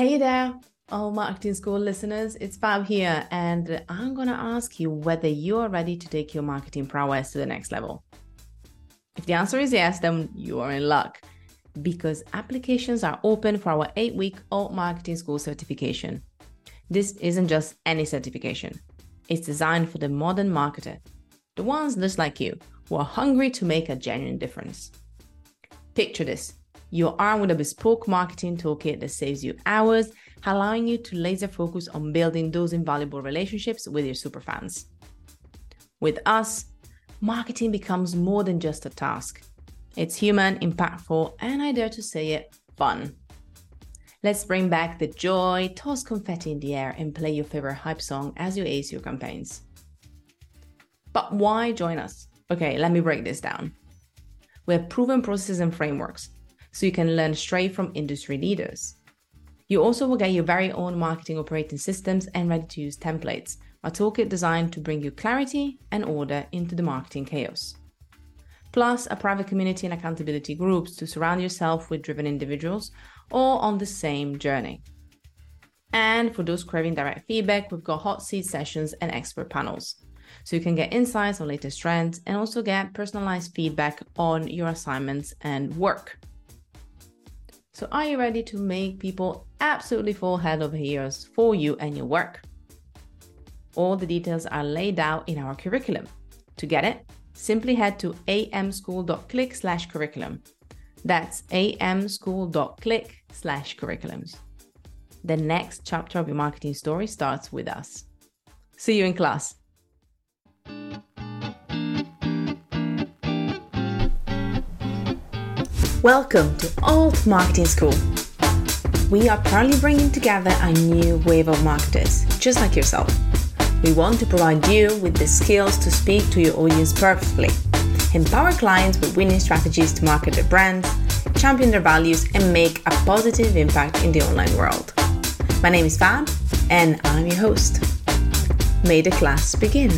Hey there, Alt Marketing School listeners. It's Fab here, and I'm going to ask you whether you are ready to take your marketing prowess to the next level. If the answer is yes, then you are in luck because applications are open for our eight week Alt Marketing School certification. This isn't just any certification, it's designed for the modern marketer, the ones just like you who are hungry to make a genuine difference. Picture this you're armed with a bespoke marketing toolkit that saves you hours, allowing you to laser focus on building those invaluable relationships with your superfans. With us, marketing becomes more than just a task. It's human, impactful, and I dare to say it, fun. Let's bring back the joy, toss confetti in the air, and play your favorite hype song as you ace your campaigns. But why join us? Okay, let me break this down. We have proven processes and frameworks so you can learn straight from industry leaders. You also will get your very own marketing operating systems and ready to use templates, a toolkit designed to bring you clarity and order into the marketing chaos. Plus, a private community and accountability groups to surround yourself with driven individuals all on the same journey. And for those craving direct feedback, we've got hot seat sessions and expert panels. So you can get insights on latest trends and also get personalized feedback on your assignments and work. So, are you ready to make people absolutely fall head over heels for you and your work? All the details are laid out in our curriculum. To get it, simply head to amschool.click slash curriculum. That's amschool.click slash curriculums. The next chapter of your marketing story starts with us. See you in class. Welcome to Alt Marketing School. We are proudly bringing together a new wave of marketers, just like yourself. We want to provide you with the skills to speak to your audience perfectly, empower clients with winning strategies to market their brands, champion their values, and make a positive impact in the online world. My name is Fab, and I'm your host. May the class begin.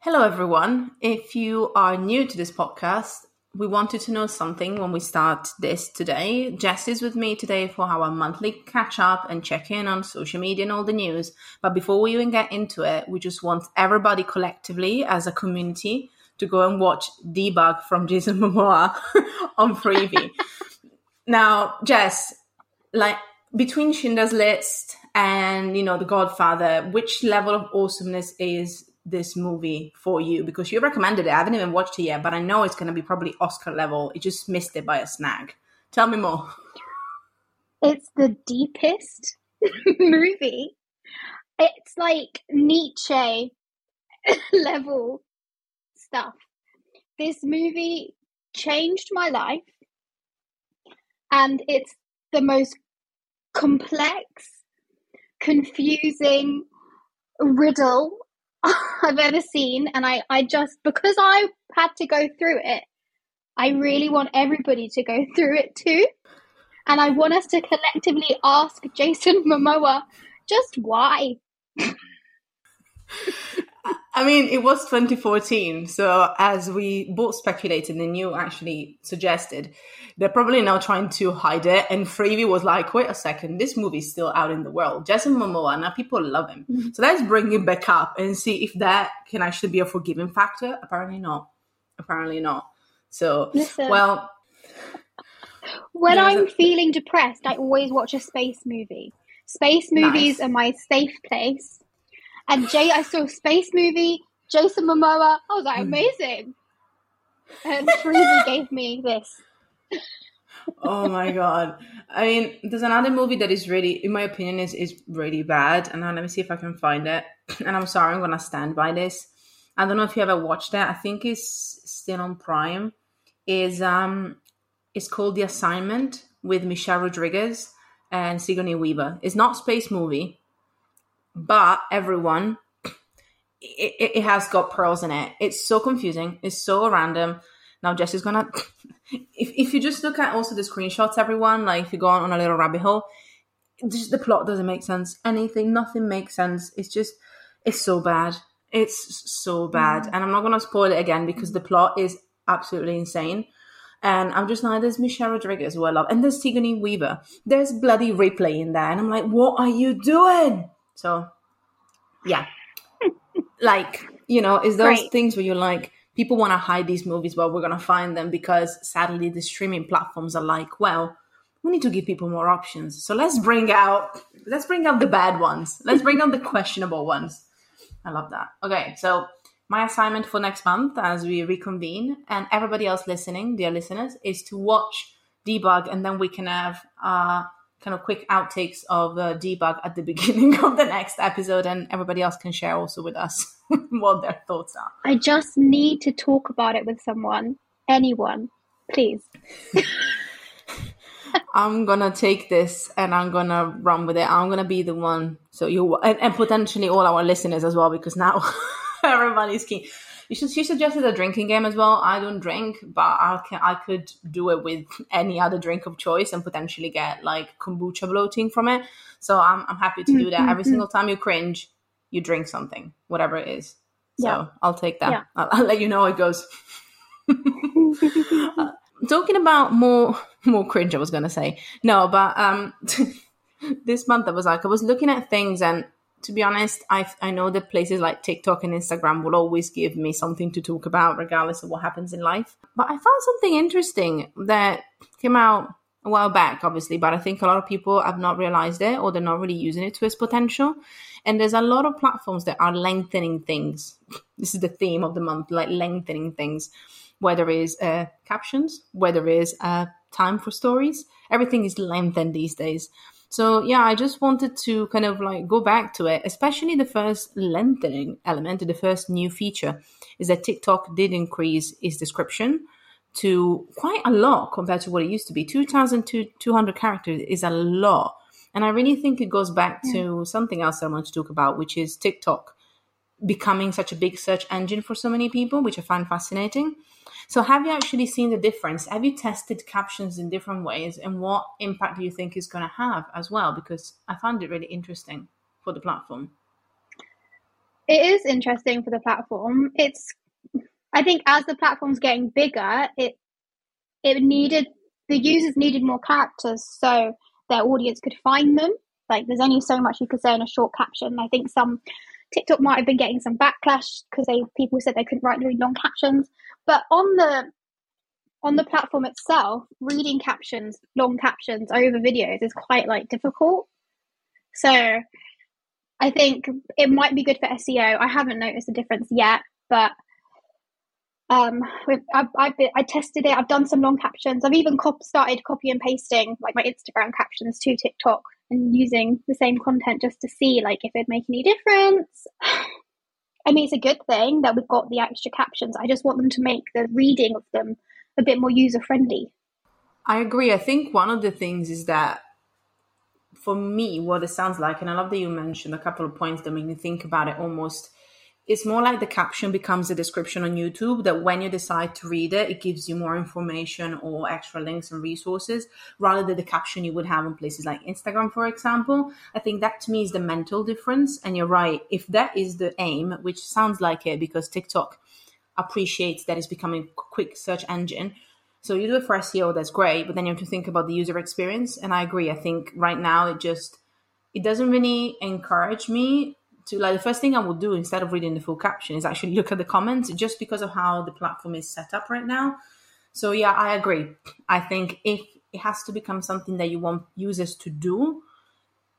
Hello, everyone. If you are new to this podcast, we wanted to know something when we start this today. Jess is with me today for our monthly catch up and check in on social media and all the news. But before we even get into it, we just want everybody collectively as a community to go and watch Debug from Jason Momoa on Freevee. now, Jess, like between Schindler's List and you know The Godfather, which level of awesomeness is this movie for you because you recommended it. I haven't even watched it yet, but I know it's going to be probably Oscar level. It just missed it by a snag. Tell me more. It's the deepest movie. It's like Nietzsche level stuff. This movie changed my life, and it's the most complex, confusing riddle I've ever seen. And I, I just, because I had to go through it, I really want everybody to go through it too. And I want us to collectively ask Jason Momoa just why. I mean, it was 2014. So, as we both speculated and you actually suggested, they're probably now trying to hide it. And Freevee was like, wait a second, this movie's still out in the world. Jason Momoa, now people love him. Mm-hmm. So, let's bring him back up and see if that can actually be a forgiving factor. Apparently not. Apparently not. So, Listen, well. When I'm a- feeling depressed, I always watch a space movie. Space movies nice. are my safe place and Jay, I saw a space movie, Jason Momoa. I was like, hmm. amazing. And Freevee gave me this. oh my god! I mean, there's another movie that is really, in my opinion, is is really bad. And now let me see if I can find it. And I'm sorry, I'm gonna stand by this. I don't know if you ever watched it. I think it's still on Prime. Is um, it's called The Assignment with Michelle Rodriguez and Sigourney Weaver. It's not space movie but everyone it, it, has got pearls in it. It's so confusing. It's so random. Now jesse's gonna if, if you just look at also the screenshots everyone like if you go on, on a little rabbit hole just the plot doesn't make sense. Anything nothing makes sense. It's just it's so bad. It's so bad. Mm. and i'm not gonna spoil it again because the plot is absolutely insane. And I'm just like, there's Michelle Rodriguez, who I love, and there's Sigourney Weaver. There's bloody Ripley in there, and I'm like, what are you doing? So, yeah, like you know, is those right. things where you're like, people want to hide these movies, but we're gonna find them because sadly the streaming platforms are like, well, we need to give people more options. So let's bring out let's bring out the bad ones. Let's bring out the questionable ones. I love that. Okay, so my assignment for next month as we reconvene and everybody else listening, dear listeners, is to watch debug and then we can have uh kind of quick outtakes of uh, debug at the beginning of the next episode and everybody else can share also with us what their thoughts are. I just need to talk about it with someone anyone please. I'm gonna take this and i'm gonna run with it. I'm gonna be the one so you and, and potentially all our listeners as well because now everybody's keen she suggested a drinking game as well. I don't drink, but I can I could do it with any other drink of choice and potentially get like kombucha bloating from it. So I'm I'm happy to do that. Every mm-hmm. single time you cringe, you drink something, whatever it is. So yeah. I'll take that. Yeah. I'll, I'll, let you know how it goes. uh, talking about more more cringe, I was gonna say no, but um, this month I was like I was looking at things and to be honest, I I know that places like TikTok and Instagram will always give me something to talk about, regardless of what happens in life. But I found something interesting that came out a while back, obviously, but I think a lot of people have not realized it or they're not really using it to its potential. And there's a lot of platforms that are lengthening things. This is the theme of the month, like lengthening things, whether it is uh, captions, whether it is uh, time for stories. Everything is lengthened these days. So yeah, I just wanted to kind of like go back to it, especially the first lengthening element, the first new feature is that TikTok did increase its description to quite a lot compared to what it used to be. 2,200 characters is a lot. And I really think it goes back yeah. to something else I want to talk about, which is TikTok becoming such a big search engine for so many people, which I find fascinating. So, have you actually seen the difference? Have you tested captions in different ways, and what impact do you think is going to have as well? Because I found it really interesting for the platform. It is interesting for the platform. It's, I think, as the platform's getting bigger, it it needed the users needed more characters so their audience could find them. Like, there's only so much you could say in a short caption. I think some TikTok might have been getting some backlash because they people said they couldn't write really long captions. But on the on the platform itself, reading captions, long captions over videos is quite like difficult. So I think it might be good for SEO. I haven't noticed a difference yet, but um, I've, I've been, I tested it. I've done some long captions. I've even cop- started copy and pasting like my Instagram captions to TikTok and using the same content just to see like if it'd make any difference. I mean, it's a good thing that we've got the extra captions. I just want them to make the reading of them a bit more user friendly. I agree. I think one of the things is that for me, what it sounds like, and I love that you mentioned a couple of points that make me think about it almost it's more like the caption becomes a description on YouTube that when you decide to read it, it gives you more information or extra links and resources rather than the caption you would have on places like Instagram, for example. I think that to me is the mental difference. And you're right. If that is the aim, which sounds like it because TikTok appreciates that it's becoming a quick search engine. So you do it for SEO, that's great, but then you have to think about the user experience. And I agree. I think right now it just, it doesn't really encourage me to like the first thing I would do instead of reading the full caption is actually look at the comments just because of how the platform is set up right now. So yeah, I agree. I think if it has to become something that you want users to do,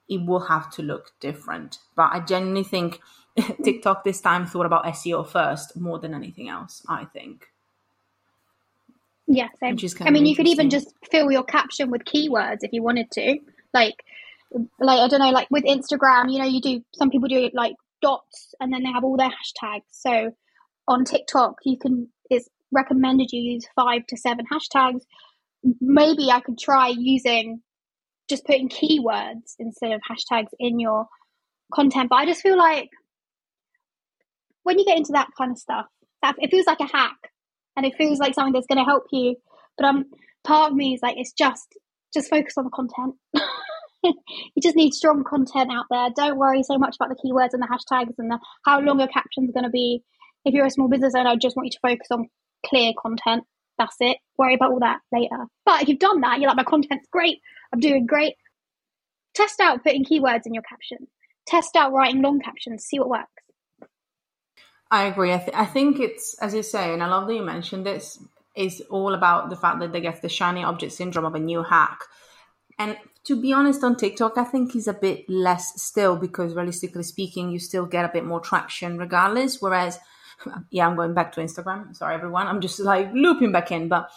it will have to look different. But I genuinely think TikTok this time thought about SEO first more than anything else, I think. Yeah, same. I mean, you could even just fill your caption with keywords if you wanted to. Like, like I don't know, like with Instagram, you know, you do some people do it like dots and then they have all their hashtags. So on TikTok, you can it's recommended you use five to seven hashtags. Maybe I could try using just putting keywords instead of hashtags in your content. But I just feel like when you get into that kind of stuff, that it feels like a hack and it feels like something that's going to help you. But um, part of me is like, it's just just focus on the content. you just need strong content out there. Don't worry so much about the keywords and the hashtags and the, how long your caption's are going to be. If you're a small business owner, I just want you to focus on clear content. That's it. Worry about all that later. But if you've done that, you're like, my content's great. I'm doing great. Test out putting keywords in your caption. Test out writing long captions. See what works. I agree. I, th- I think it's, as you say, and I love that you mentioned this, is all about the fact that they get the shiny object syndrome of a new hack. And to be honest, on TikTok, I think is a bit less still because realistically speaking, you still get a bit more traction regardless. Whereas, yeah, I'm going back to Instagram. Sorry, everyone. I'm just like looping back in, but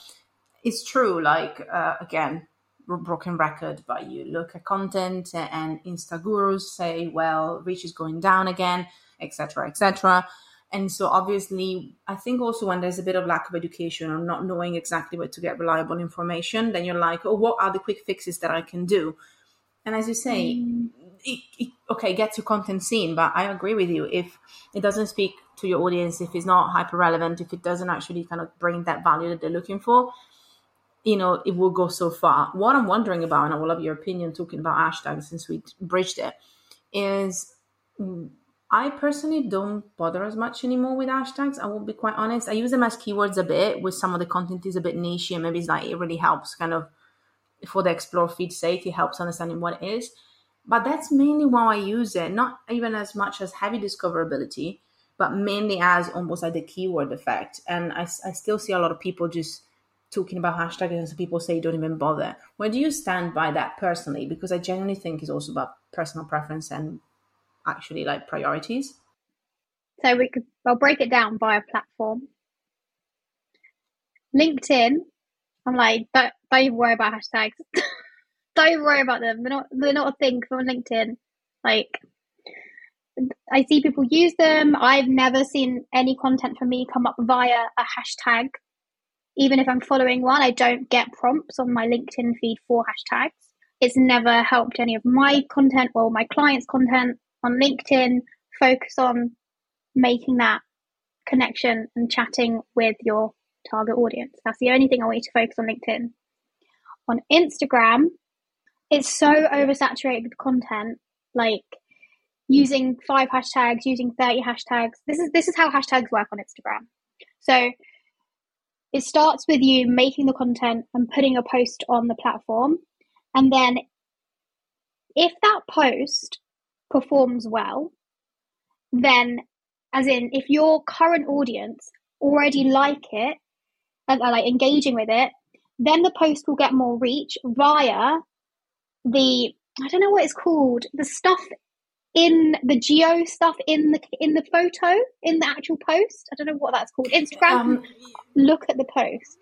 it's true. Like, uh, again, broken record, but you look at content and Insta gurus say, well, reach is going down again, etc., etc. And so, obviously, I think also when there's a bit of lack of education or not knowing exactly where to get reliable information, then you're like, oh, what are the quick fixes that I can do? And as you say, mm. it, it, okay, get your content seen, but I agree with you. If it doesn't speak to your audience, if it's not hyper relevant, if it doesn't actually kind of bring that value that they're looking for, you know, it will go so far. What I'm wondering about, and I will love your opinion talking about hashtags since we bridged it, is I personally don't bother as much anymore with hashtags. I will be quite honest. I use them as keywords a bit with some of the content is a bit niche and maybe it's like it really helps kind of for the explore feed sake, it helps understanding what it is. But that's mainly why I use it, not even as much as heavy discoverability, but mainly as almost like the keyword effect. And I, I still see a lot of people just talking about hashtags and some people say don't even bother. Where do you stand by that personally? Because I genuinely think it's also about personal preference and actually like priorities? So we could I'll break it down by a platform. LinkedIn, I'm like, don't, don't even worry about hashtags. don't even worry about them. They're not they're not a thing from LinkedIn. Like I see people use them. I've never seen any content for me come up via a hashtag. Even if I'm following one, I don't get prompts on my LinkedIn feed for hashtags. It's never helped any of my content or my clients' content on LinkedIn, focus on making that connection and chatting with your target audience. That's the only thing I want you to focus on LinkedIn. On Instagram, it's so oversaturated with content, like using five hashtags, using 30 hashtags. This is this is how hashtags work on Instagram. So it starts with you making the content and putting a post on the platform. And then if that post performs well, then as in if your current audience already like it and are like engaging with it, then the post will get more reach via the I don't know what it's called, the stuff in the geo stuff in the in the photo in the actual post. I don't know what that's called. Instagram. Um, look at the post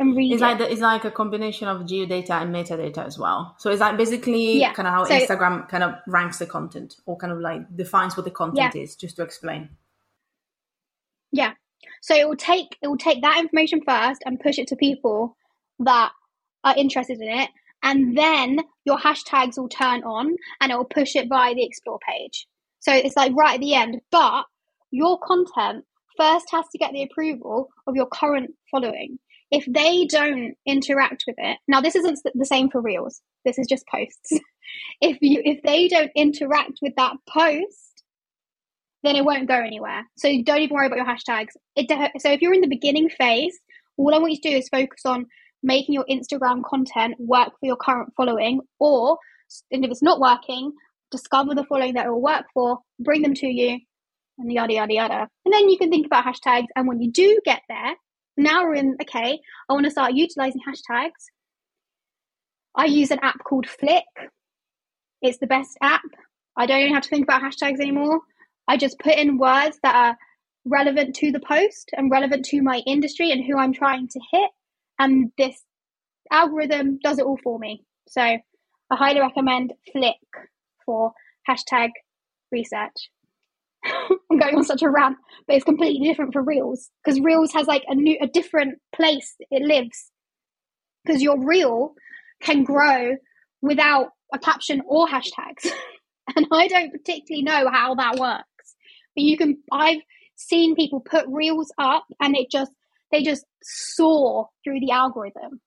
and read. It's it. like the, it's like a combination of geodata and metadata as well. So it's like basically yeah. kind of how so, Instagram kind of ranks the content or kind of like defines what the content yeah. is, just to explain. Yeah. So it will take it will take that information first and push it to people that are interested in it, and then your hashtags will turn on and it will push it by the explore page. So it's like right at the end, but your content first has to get the approval of your current following if they don't interact with it now this isn't the same for reels. This is just posts. If you if they don't interact with that post then it won't go anywhere. So don't even worry about your hashtags. It so if you're in the beginning phase all i want you to do is focus on making your instagram content work for your current following or and if it's not working discover the following that will work for bring them to you and yada yada yada. And then you can think about hashtags and when you do get there now we're in, okay, I want to start utilizing hashtags. I use an app called Flick. It's the best app. I don't even have to think about hashtags anymore. I just put in words that are relevant to the post and relevant to my industry and who I'm trying to hit. And this algorithm does it all for me. So I highly recommend Flick for hashtag research. I'm going on such a rant, but it's completely different for Reels because Reels has like a new, a different place it lives. Because your reel can grow without a caption or hashtags, and I don't particularly know how that works. But you can, I've seen people put reels up, and it just they just soar through the algorithm.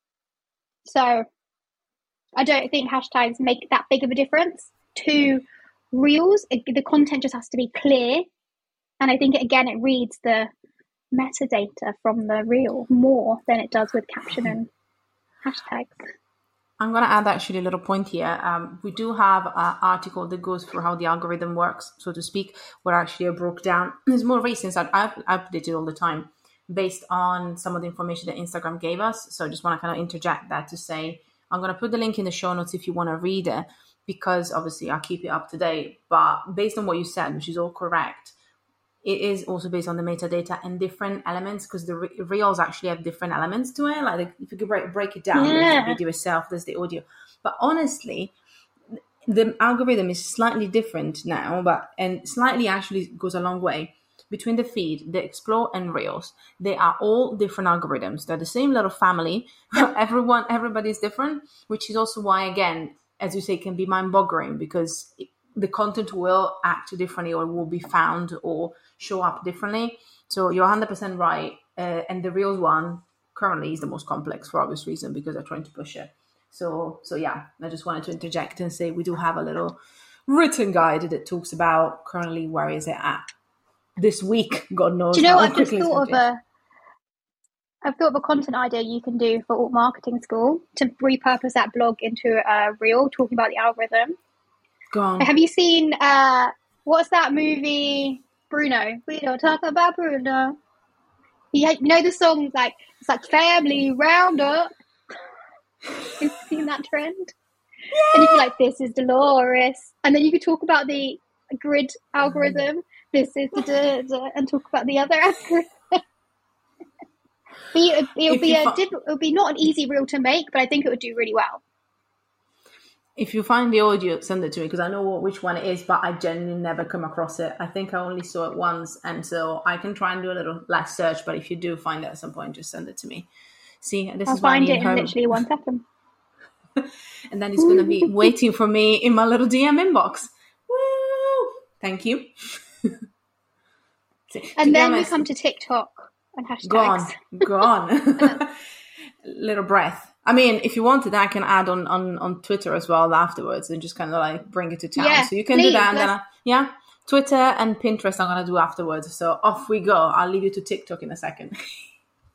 So I don't think hashtags make that big of a difference to reels it, the content just has to be clear and i think again it reads the metadata from the reel more than it does with caption and hashtags. I'm going to add actually a little point here. Um, we do have an article that goes through how the algorithm works, so to speak, where actually I broke down. It's more recent that I've updated all the time based on some of the information that Instagram gave us. So I just want to kind of interject that to say I'm going to put the link in the show notes if you want to read it, because obviously I'll keep it up to date. But based on what you said, which is all correct, it is also based on the metadata and different elements because the re- reels actually have different elements to it. Like if you could break, break it down, yeah. there's the video itself, there's the audio. But honestly, the algorithm is slightly different now, but and slightly actually goes a long way between the feed, the explore, and reels. They are all different algorithms. They're the same little family. Everyone, everybody's different, which is also why, again, as you say, can be mind-boggling because the content will act differently or will be found or show up differently. So you're 100% right. Uh, and the real one currently is the most complex for obvious reason because they're trying to push it. So, so yeah, I just wanted to interject and say we do have a little written guide that talks about currently where is it at this week. God knows. Do you know what I've just thought of a? I've thought of a content idea you can do for Alt Marketing School to repurpose that blog into a reel talking about the algorithm. Go on. Have you seen uh, what's that movie? Bruno. We don't talk about Bruno. You, you know the song like it's like family roundup. You've seen that trend? Yeah. And you be like, this is Dolores. And then you could talk about the grid algorithm. This is the and talk about the other algorithm. It'll, it'll be a it'll be not an easy reel to make, but I think it would do really well if you find the audio, send it to me because I know what, which one it is, but I genuinely never come across it. I think I only saw it once, and so I can try and do a little less search. But if you do find it at some point, just send it to me. See, this I'll is find it in literally one second. and then it's going to be waiting for me in my little DM inbox. Woo! Thank you. and then we come to TikTok and hashtags. Gone, gone. little breath. I mean, if you wanted, I can add on, on, on Twitter as well afterwards and just kind of like bring it to town. Yeah, so you can please, do that. And then, I, yeah, Twitter and Pinterest I'm going to do afterwards. So off we go. I'll leave you to TikTok in a second.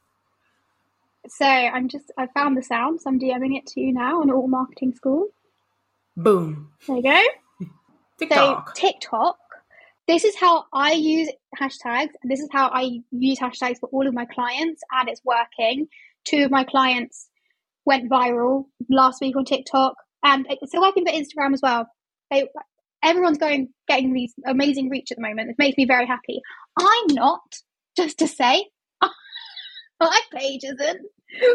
so I'm just, I found the sound. So I'm DMing it to you now on Alt Marketing School. Boom. There you go. TikTok. So TikTok. This is how I use hashtags. This is how I use hashtags for all of my clients, and it's working. Two of my clients went viral last week on TikTok, and it's still working for Instagram as well. They, everyone's going getting these amazing reach at the moment. It makes me very happy. I'm not, just to say, my page isn't,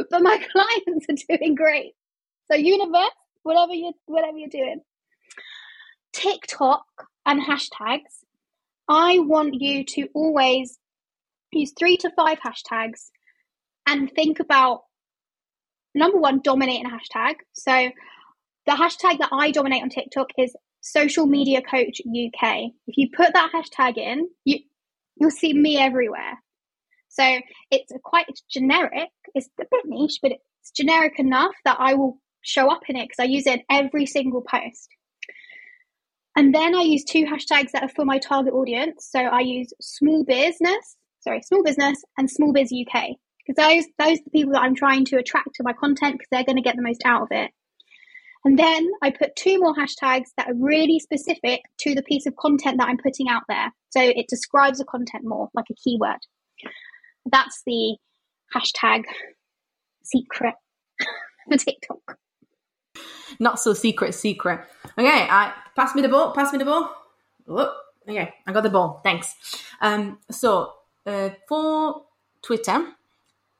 but my clients are doing great. So universe, whatever you whatever you're doing, TikTok and hashtags. I want you to always use three to five hashtags and think about number one, dominating hashtag. So the hashtag that I dominate on TikTok is social media coach UK. If you put that hashtag in, you you'll see me everywhere. So it's quite it's generic. It's a bit niche, but it's generic enough that I will show up in it because I use it in every single post. And then I use two hashtags that are for my target audience. So I use small business, sorry, small business and small biz UK because those those are the people that I'm trying to attract to my content because they're going to get the most out of it. And then I put two more hashtags that are really specific to the piece of content that I'm putting out there. So it describes the content more, like a keyword. That's the hashtag secret for TikTok. Not so secret, secret. Okay, I pass me the ball. Pass me the ball. Whoop. Okay, I got the ball. Thanks. Um, so uh, for Twitter,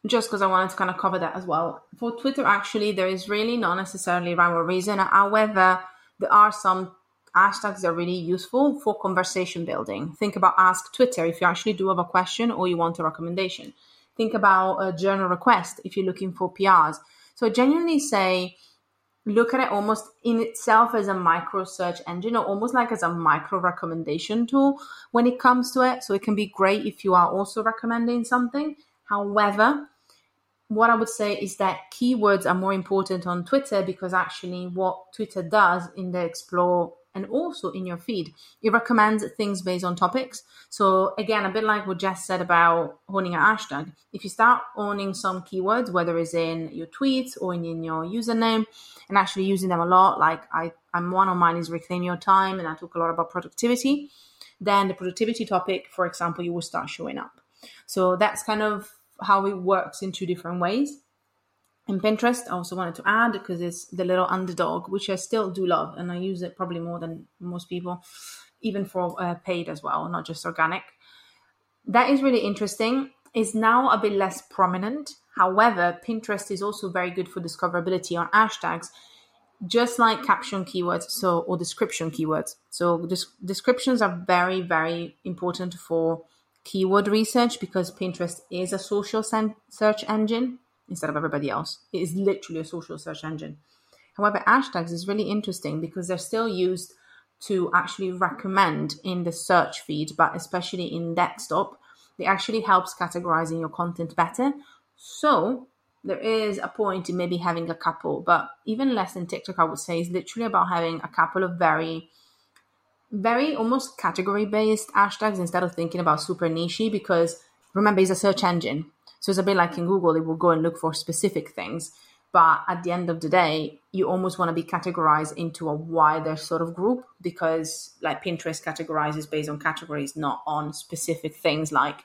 just because I wanted to kind of cover that as well. For Twitter, actually, there is really not necessarily rhyme or reason. However, there are some hashtags that are really useful for conversation building. Think about Ask Twitter if you actually do have a question or you want a recommendation. Think about a journo request if you're looking for PRs. So genuinely say, look at it almost in itself as a micro search engine or almost like as a micro recommendation tool when it comes to it. So it can be great if you are also recommending something. However, what I would say is that keywords are more important on Twitter because actually, what Twitter does in the explore and also in your feed, it recommends things based on topics. So, again, a bit like what Jess said about owning a hashtag, if you start owning some keywords, whether it's in your tweets or in your username, and actually using them a lot, like I, I'm one of mine is reclaim your time, and I talk a lot about productivity, then the productivity topic, for example, you will start showing up. So, that's kind of how it works in two different ways. And Pinterest, I also wanted to add because it's the little underdog, which I still do love, and I use it probably more than most people, even for uh, paid as well, not just organic. That is really interesting. Is now a bit less prominent. However, Pinterest is also very good for discoverability on hashtags, just like caption keywords, so or description keywords. So descriptions are very, very important for keyword research because Pinterest is a social sen- search engine instead of everybody else. It is literally a social search engine. However, hashtags is really interesting because they're still used to actually recommend in the search feed, but especially in desktop, it actually helps categorizing your content better. So there is a point in maybe having a couple, but even less than TikTok, I would say, is literally about having a couple of very very almost category based hashtags instead of thinking about super niche because remember it's a search engine so it's a bit like in google it will go and look for specific things but at the end of the day you almost want to be categorized into a wider sort of group because like pinterest categorizes based on categories not on specific things like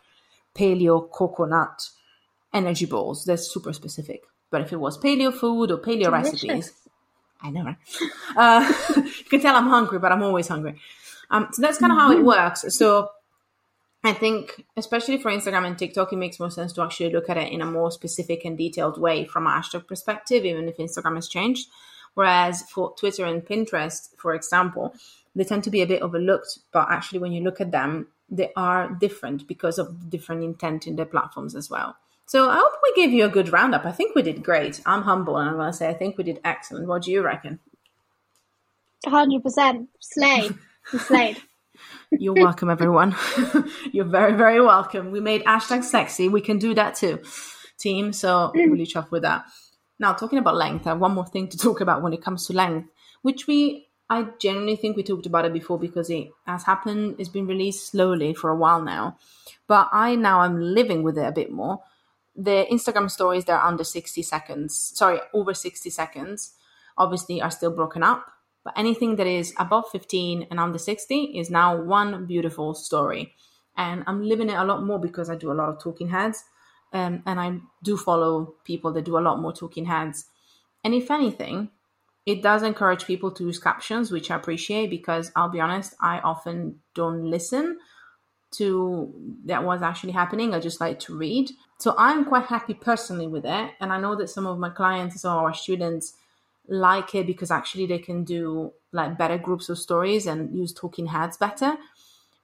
paleo coconut energy balls they're super specific but if it was paleo food or paleo Delicious. recipes I know, right? Uh, you can tell I'm hungry, but I'm always hungry. Um, so that's kind of how it mm-hmm. works. So I think, especially for Instagram and TikTok, it makes more sense to actually look at it in a more specific and detailed way from a hashtag perspective, even if Instagram has changed. Whereas for Twitter and Pinterest, for example, they tend to be a bit overlooked, but actually, when you look at them, they are different because of the different intent in their platforms as well. So I hope we gave you a good roundup. I think we did great. I'm humble and I'm going to say I think we did excellent. What do you reckon? 100%. Slay. slayed. You're welcome, everyone. You're very, very welcome. We made hashtag sexy. We can do that too, team. So mm. really chuffed with that. Now, talking about length, I have one more thing to talk about when it comes to length, which we, I genuinely think we talked about it before because it has happened, it's been released slowly for a while now. But I now I'm living with it a bit more. The Instagram stories, they're under 60 seconds, sorry, over 60 seconds, obviously are still broken up but anything that is above 15 and under 60 is now one beautiful story. And I'm living it a lot more because I do a lot of talking heads. Um, and I do follow people that do a lot more talking heads. And if anything, it does encourage people to use captions, which I appreciate because I'll be honest, I often don't listen to that was actually happening. I just like to read. So I'm quite happy personally with it. And I know that some of my clients, or our students, like it because actually they can do like better groups of stories and use talking heads better.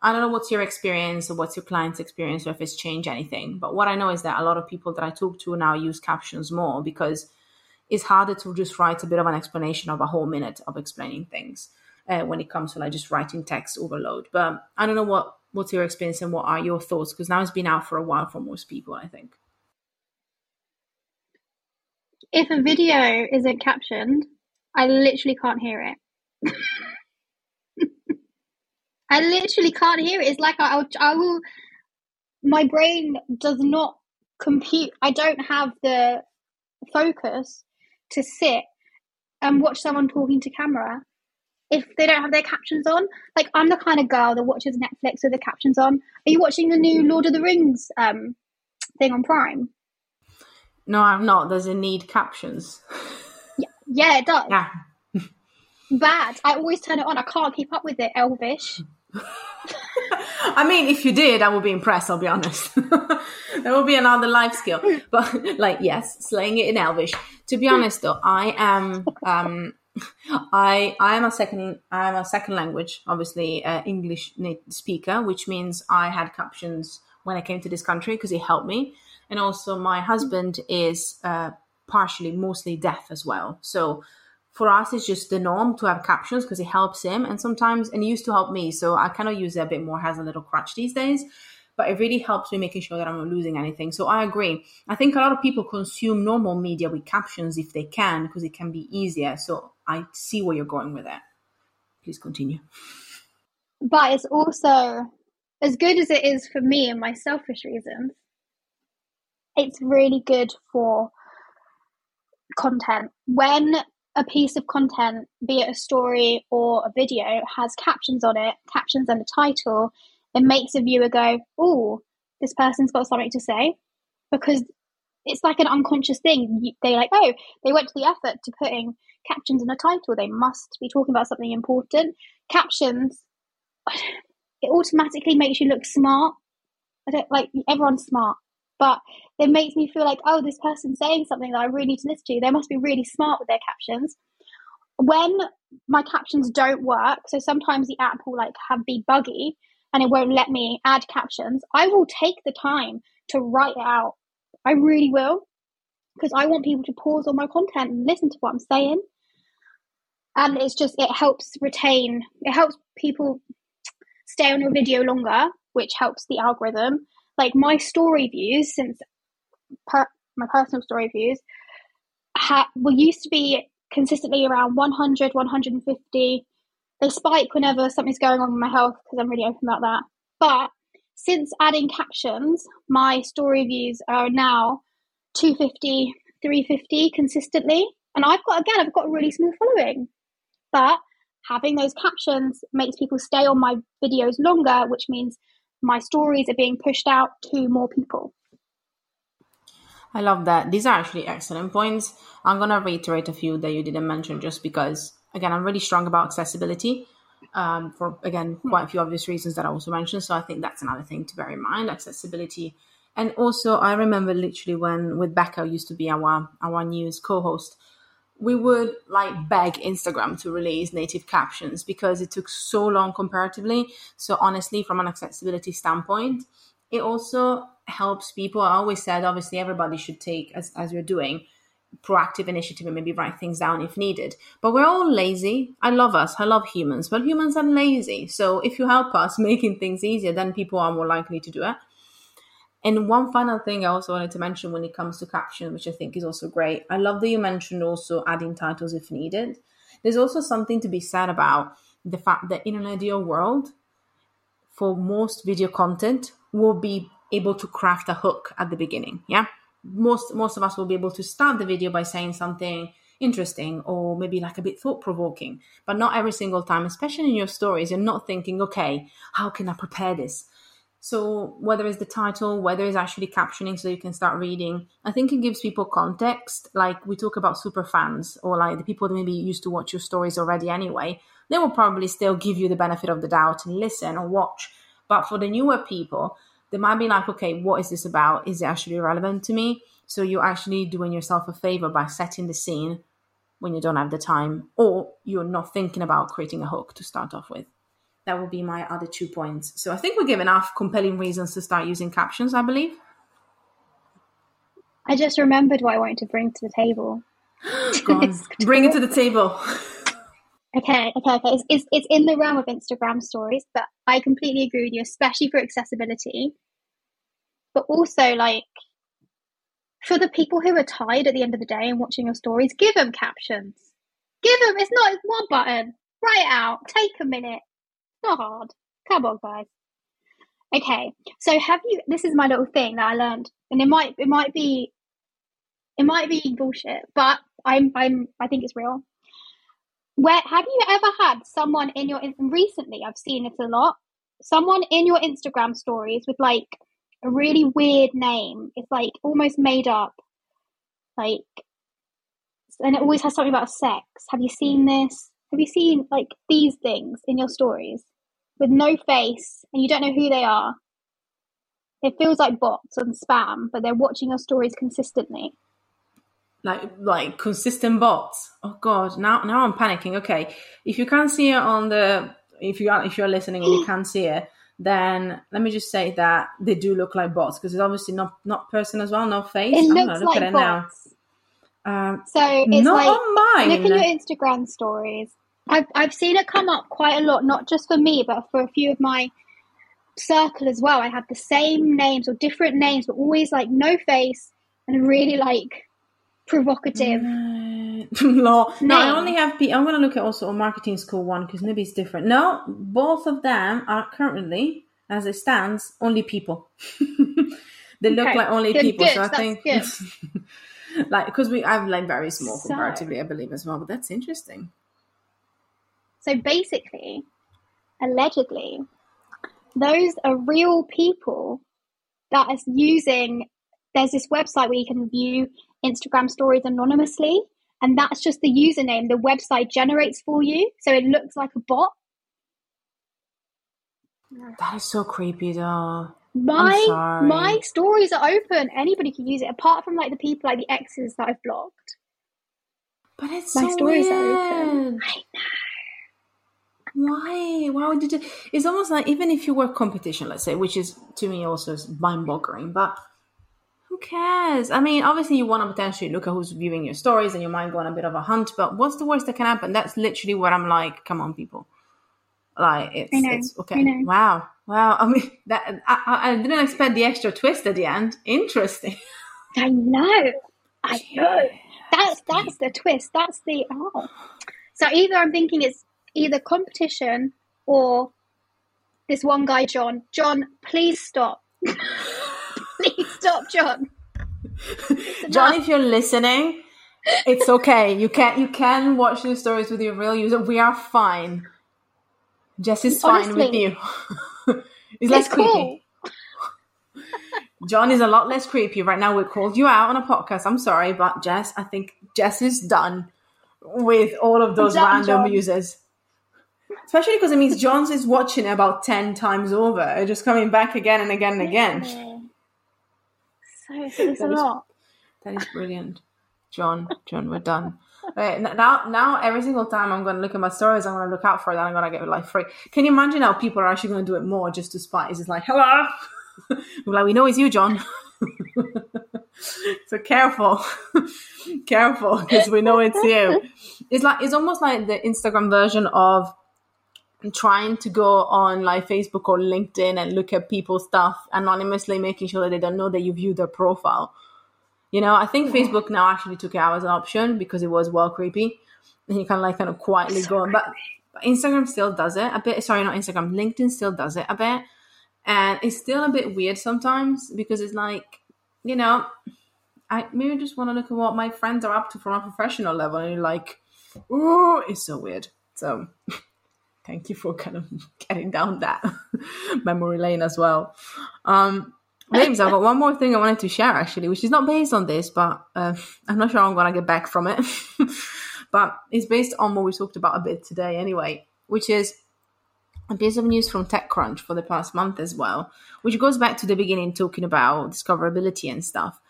I don't know what's your experience or what's your client's experience or if it's changed anything. But what I know is that a lot of people that I talk to now use captions more because it's harder to just write a bit of an explanation of a whole minute of explaining things uh, when it comes to like just writing text overload. But I don't know what what's your experience and what are your thoughts because now it's been out for a while for most people. I think if a video isn't captioned, I literally can't hear it. I literally can't hear it. It's like I, I'll, I will. My brain does not compute. I don't have the focus to sit and watch someone talking to camera if they don't have their captions on. Like I'm the kind of girl that watches Netflix with the captions on. Are you watching the new Lord of the Rings um, thing on Prime? No, I'm not. There's a need captions? Yeah, yeah it does. Yeah. Bad. I always turn it on. I can't keep up with it, Elvish. I mean, if you did, I would be impressed. I'll be honest. that would be another life skill. But like, yes, slaying it in Elvish. To be honest, though, I am. Um, I I am a second I am a second language, obviously uh, English speaker, which means I had captions when I came to this country because it helped me and also my husband is uh, partially mostly deaf as well so for us it's just the norm to have captions because it helps him and sometimes and it used to help me so i kind of use it a bit more as a little crutch these days but it really helps me making sure that I'm not losing anything. So I agree. I think a lot of people consume normal media with captions if they can because it can be easier. So I see where you're going with it. Please continue. But it's also as good as it is for me and my selfish reasons. It's really good for content. When a piece of content, be it a story or a video, has captions on it, captions and a title, it makes a viewer go, oh, this person's got something to say. Because it's like an unconscious thing. They like, oh, they went to the effort to putting captions in a title. They must be talking about something important. Captions, it automatically makes you look smart. I don't like everyone's smart, but it makes me feel like, oh, this person's saying something that I really need to listen to. They must be really smart with their captions. When my captions don't work, so sometimes the app will like have be buggy and it won't let me add captions, I will take the time to write it out. I really will because I want people to pause on my content and listen to what I'm saying. And it's just, it helps retain, it helps people stay on your video longer, which helps the algorithm. Like my story views, since per, my personal story views, ha, were used to be consistently around 100, 150. They spike whenever something's going on with my health because I'm really open about that. But since adding captions, my story views are now 250, 350 consistently. And I've got, again, I've got a really small following. But having those captions makes people stay on my videos longer, which means my stories are being pushed out to more people. I love that. These are actually excellent points. I'm going to reiterate a few that you didn't mention just because, again, I'm really strong about accessibility um, for, again, quite a few obvious reasons that I also mentioned. So I think that's another thing to bear in mind accessibility. And also, I remember literally when with Becca used to be our, our news co host, we would like beg Instagram to release native captions because it took so long comparatively. So honestly, from an accessibility standpoint, it also helps people. I always said, obviously, everybody should take as as you're doing proactive initiative and maybe write things down if needed. But we're all lazy. I love us. I love humans, but humans are lazy. So if you help us making things easier, then people are more likely to do it. And one final thing I also wanted to mention when it comes to caption, which I think is also great. I love that you mentioned also adding titles if needed. There's also something to be said about the fact that in an ideal world, for most video content, we'll be able to craft a hook at the beginning. Yeah. Most most of us will be able to start the video by saying something interesting or maybe like a bit thought provoking. But not every single time, especially in your stories, you're not thinking, okay, how can I prepare this? So whether it's the title, whether it's actually captioning so you can start reading, I think it gives people context. Like we talk about super fans or like the people that maybe used to watch your stories already anyway, they will probably still give you the benefit of the doubt and listen or watch. But for the newer people, they might be like, okay, what is this about? Is it actually relevant to me? So you're actually doing yourself a favor by setting the scene when you don't have the time or you're not thinking about creating a hook to start off with. That will be my other two points. So I think we give enough compelling reasons to start using captions, I believe. I just remembered what I wanted to bring to the table. bring it to the table. Okay, okay, okay. It's, it's, it's in the realm of Instagram stories, but I completely agree with you, especially for accessibility. But also, like, for the people who are tired at the end of the day and watching your stories, give them captions. Give them, it's not it's one button. Write it out. Take a minute not hard. Come on, guys. Okay, so have you? This is my little thing that I learned, and it might it might be it might be bullshit, but I'm I'm I think it's real. Where have you ever had someone in your recently? I've seen it a lot. Someone in your Instagram stories with like a really weird name. It's like almost made up, like, and it always has something about sex. Have you seen this? Have you seen like these things in your stories? With no face and you don't know who they are. It feels like bots and spam, but they're watching your stories consistently. Like like consistent bots. Oh god, now now I'm panicking. Okay. If you can't see it on the if you are if you're listening and you can't see it, then let me just say that they do look like bots because it's obviously not not person as well, no face. It looks look like at bots. Um, so it's like look at your Instagram stories I've I've seen it come up quite a lot, not just for me, but for a few of my circle as well. I have the same names or different names, but always like no face and really like provocative. Mm. no, no, I only have. I'm going to look at also a marketing school one because maybe it's different. No, both of them are currently, as it stands, only people. they look okay. like only good, people. Good. So I that's think, like, because we I have like very small so, comparatively, I believe as well. But that's interesting. So basically, allegedly, those are real people that is using. There's this website where you can view Instagram stories anonymously, and that's just the username the website generates for you. So it looks like a bot. That is so creepy, though. My my stories are open. Anybody can use it, apart from like the people like the exes that I've blocked. But it's my so stories weird. are open. I know. Why? Why would you do? It's almost like even if you were competition, let's say, which is to me also mind-boggling, but who cares? I mean, obviously you want to potentially look at who's viewing your stories and you might go on a bit of a hunt, but what's the worst that can happen? That's literally what I'm like. Come on, people. Like it's, it's okay. Wow, wow. I mean, that I, I didn't expect the extra twist at the end. Interesting. I know. I know. That's that's the twist. That's the oh. So either I'm thinking it's either competition or this one guy, John. John, please stop. please stop, John. John, if you're listening, it's okay. You can you can watch the stories with your real user. We are fine. Jess is fine Honestly, with you. it's less it's creepy. John is a lot less creepy right now. We called you out on a podcast. I'm sorry, but Jess, I think Jess is done with all of those random John. users. Especially because it means John's is watching about 10 times over, just coming back again and again and again. So it's a lot. That is brilliant. John, John, we're done. Right, now, now every single time I'm going to look at my stories, I'm going to look out for that. And I'm going to get like free. Can you imagine how people are actually going to do it more just to spite? It's just like, hello, like we know it's you, John. so careful, careful, because we know it's you. It's like it's almost like the Instagram version of trying to go on like Facebook or LinkedIn and look at people's stuff anonymously, making sure that they don't know that you view their profile. You know, I think Facebook now actually took it out as an option because it was well creepy, and you kind of like kind of quietly so go. But, but Instagram still does it a bit. Sorry, not Instagram. LinkedIn still does it a bit, and it's still a bit weird sometimes because it's like, you know, I maybe just want to look at what my friends are up to from a professional level, and you're like, oh, it's so weird. So thank you for kind of getting down that memory lane as well. Um, James, I've got one more thing I wanted to share actually, which is not based on this, but uh, I'm not sure I'm going to get back from it. but it's based on what we talked about a bit today anyway, which is a piece of news from TechCrunch for the past month as well, which goes back to the beginning talking about discoverability and stuff.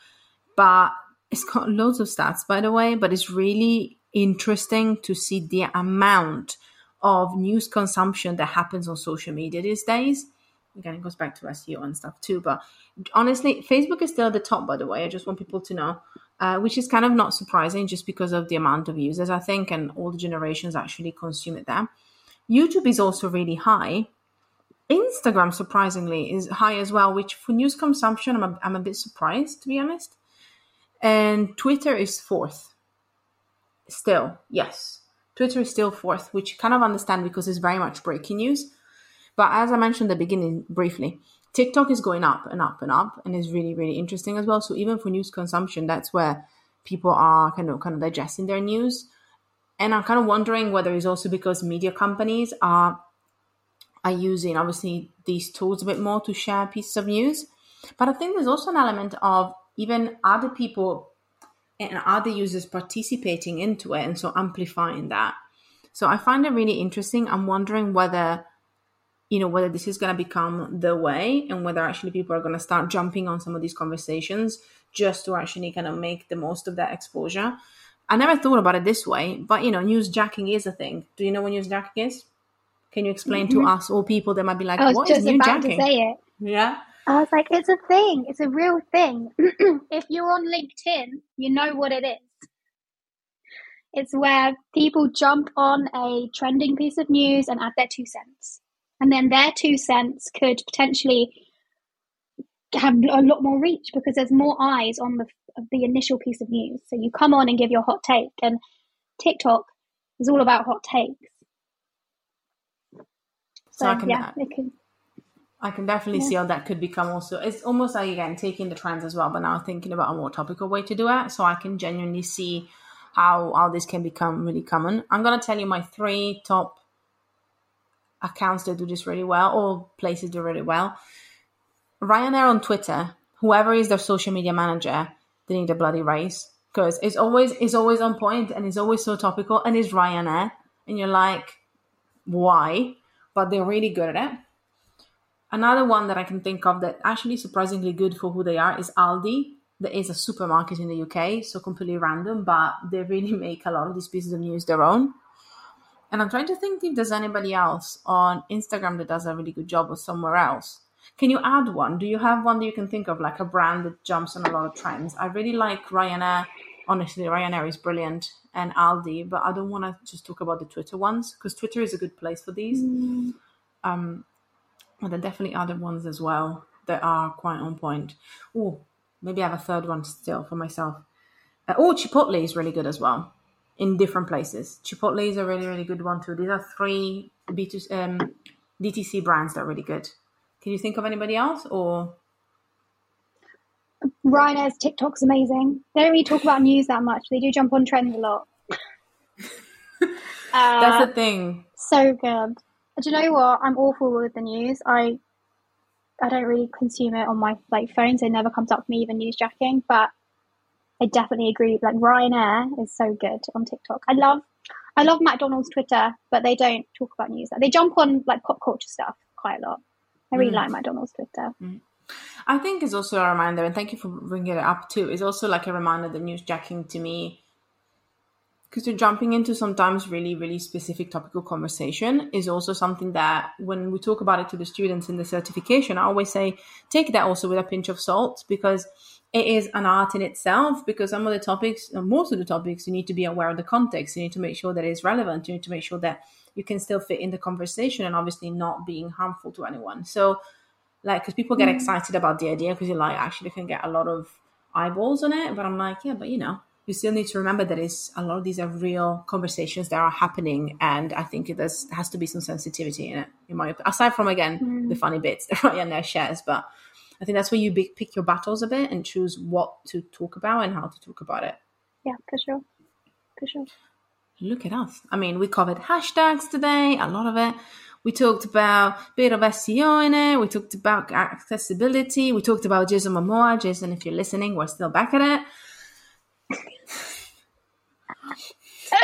But it's got loads of stats, by the way, but it's really interesting to see the amount of news consumption that happens on social media these days. Again, it goes back to SEO and stuff too. But honestly, Facebook is still at the top, by the way. I just want people to know, uh, which is kind of not surprising just because of the amount of users, I think, and all the generations actually consume it there. YouTube is also really high. Instagram, surprisingly, is high as well, which for news consumption, I'm a, I'm a bit surprised, to be honest. And Twitter is fourth. Still, yes. Twitter is still fourth, which you kind of understand because it's very much breaking news. But as I mentioned at the beginning briefly, TikTok is going up and up and up and is really, really interesting as well. So even for news consumption, that's where people are kind of kind of digesting their news. And I'm kind of wondering whether it's also because media companies are are using obviously these tools a bit more to share pieces of news. But I think there's also an element of even other people and other users participating into it and so amplifying that. So I find it really interesting. I'm wondering whether you know whether this is going to become the way and whether actually people are going to start jumping on some of these conversations just to actually kind of make the most of that exposure. I never thought about it this way, but you know, news jacking is a thing. Do you know what news jacking is? Can you explain mm-hmm. to us or people that might be like, I was "What just is news about jacking?" To say it. Yeah. I was like, it's a thing. It's a real thing. if you're on LinkedIn, you know what it is. It's where people jump on a trending piece of news and add their two cents. and then their two cents could potentially have a lot more reach because there's more eyes on the the initial piece of news. So you come on and give your hot take, and TikTok is all about hot takes. So, so I can, yeah, it can. I can definitely yeah. see how that could become also. It's almost like again taking the trends as well, but now thinking about a more topical way to do it. So I can genuinely see how all this can become really common. I'm gonna tell you my three top accounts that do this really well, or places do really well. Ryanair on Twitter, whoever is their social media manager, they need a bloody race because it's always it's always on point and it's always so topical and it's Ryanair and you're like, why? But they're really good at it. Another one that I can think of that actually surprisingly good for who they are is Aldi. That is a supermarket in the UK, so completely random, but they really make a lot of these pieces of news their own. And I'm trying to think if there's anybody else on Instagram that does a really good job or somewhere else. Can you add one? Do you have one that you can think of, like a brand that jumps on a lot of trends? I really like Ryanair. Honestly, Ryanair is brilliant and Aldi, but I don't want to just talk about the Twitter ones because Twitter is a good place for these. Mm. Um, and there are definitely other ones as well that are quite on point. Oh, maybe I have a third one still for myself. Uh, oh, Chipotle is really good as well in different places. Chipotle is a really, really good one too. These are three B2, um, DTC brands that are really good. Can you think of anybody else or? Ryanair's TikTok's amazing. They don't really talk about news that much. They do jump on trends a lot. That's uh, the thing. So good. Do you know what? I'm awful with the news. I I don't really consume it on my like phone, so it never comes up for me even newsjacking. But I definitely agree. Like Ryanair is so good on TikTok. I love I love McDonald's Twitter, but they don't talk about news. They jump on like pop culture stuff quite a lot. I really mm. like McDonald's Twitter. Mm. I think it's also a reminder, and thank you for bringing it up too. It's also like a reminder that newsjacking to me, because you're jumping into sometimes really, really specific topical conversation, is also something that when we talk about it to the students in the certification, I always say take that also with a pinch of salt because it is an art in itself. Because some of the topics, most of the topics, you need to be aware of the context. You need to make sure that it's relevant. You need to make sure that you can still fit in the conversation and obviously not being harmful to anyone. So, like, because people get mm. excited about the idea because you're like, actually, can get a lot of eyeballs on it. But I'm like, yeah, but you know, you still need to remember that is a lot of these are real conversations that are happening, and I think it does has to be some sensitivity in it. In my aside from again mm. the funny bits that Ryanair shares, but I think that's where you pick your battles a bit and choose what to talk about and how to talk about it. Yeah, for sure, for sure. Look at us. I mean, we covered hashtags today, a lot of it. We talked about a bit of SEO in it. We talked about accessibility. We talked about Jason Momoa. Jason, if you're listening, we're still back at it.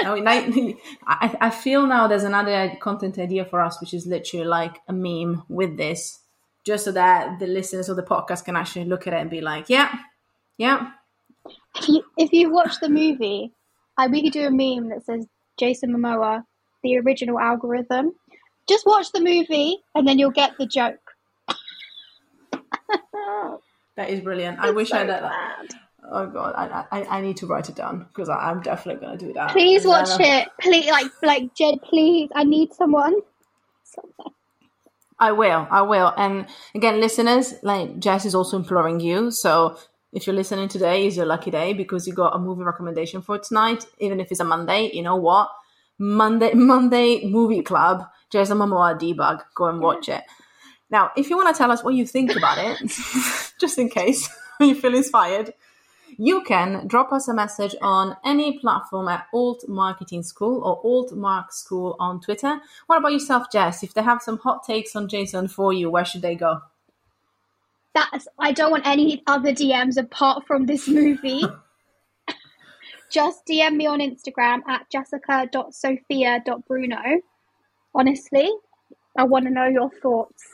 I, mean, I feel now there's another content idea for us, which is literally like a meme with this, just so that the listeners of the podcast can actually look at it and be like, yeah, yeah. If you, if you watch the movie, I we could do a meme that says Jason Momoa, the original algorithm. Just watch the movie and then you'll get the joke. that is brilliant. It's I wish so I had that. Oh god, I, I I need to write it down because I'm definitely gonna do that. Please watch it, please. Like like Jed, please. I need someone. someone. I will, I will. And again, listeners, like Jess is also imploring you. So if you're listening today, is your lucky day because you got a movie recommendation for tonight, even if it's a Monday. You know what? Monday, Monday movie club. Jason Momoa debug. Go and watch it. Now, if you want to tell us what you think about it, just in case you feel inspired, you can drop us a message on any platform at Alt Marketing School or Alt Mark School on Twitter. What about yourself, Jess? If they have some hot takes on Jason for you, where should they go? that's I don't want any other DMs apart from this movie. Just DM me on Instagram at jessica.sophia.bruno. Honestly, I want to know your thoughts.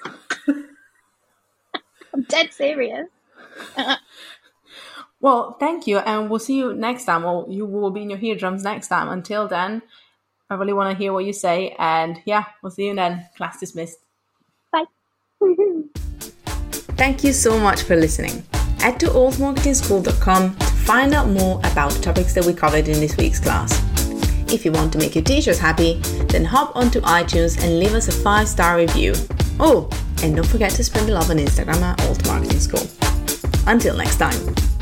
I'm dead serious. well, thank you, and we'll see you next time. Well, you will be in your eardrums next time. Until then, I really want to hear what you say, and yeah, we'll see you then. Class dismissed. Bye. Thank you so much for listening. Head to altmarketingschool.com to find out more about the topics that we covered in this week's class. If you want to make your teachers happy, then hop onto iTunes and leave us a five star review. Oh, and don't forget to spread the love on Instagram at Alt Marketing School. Until next time.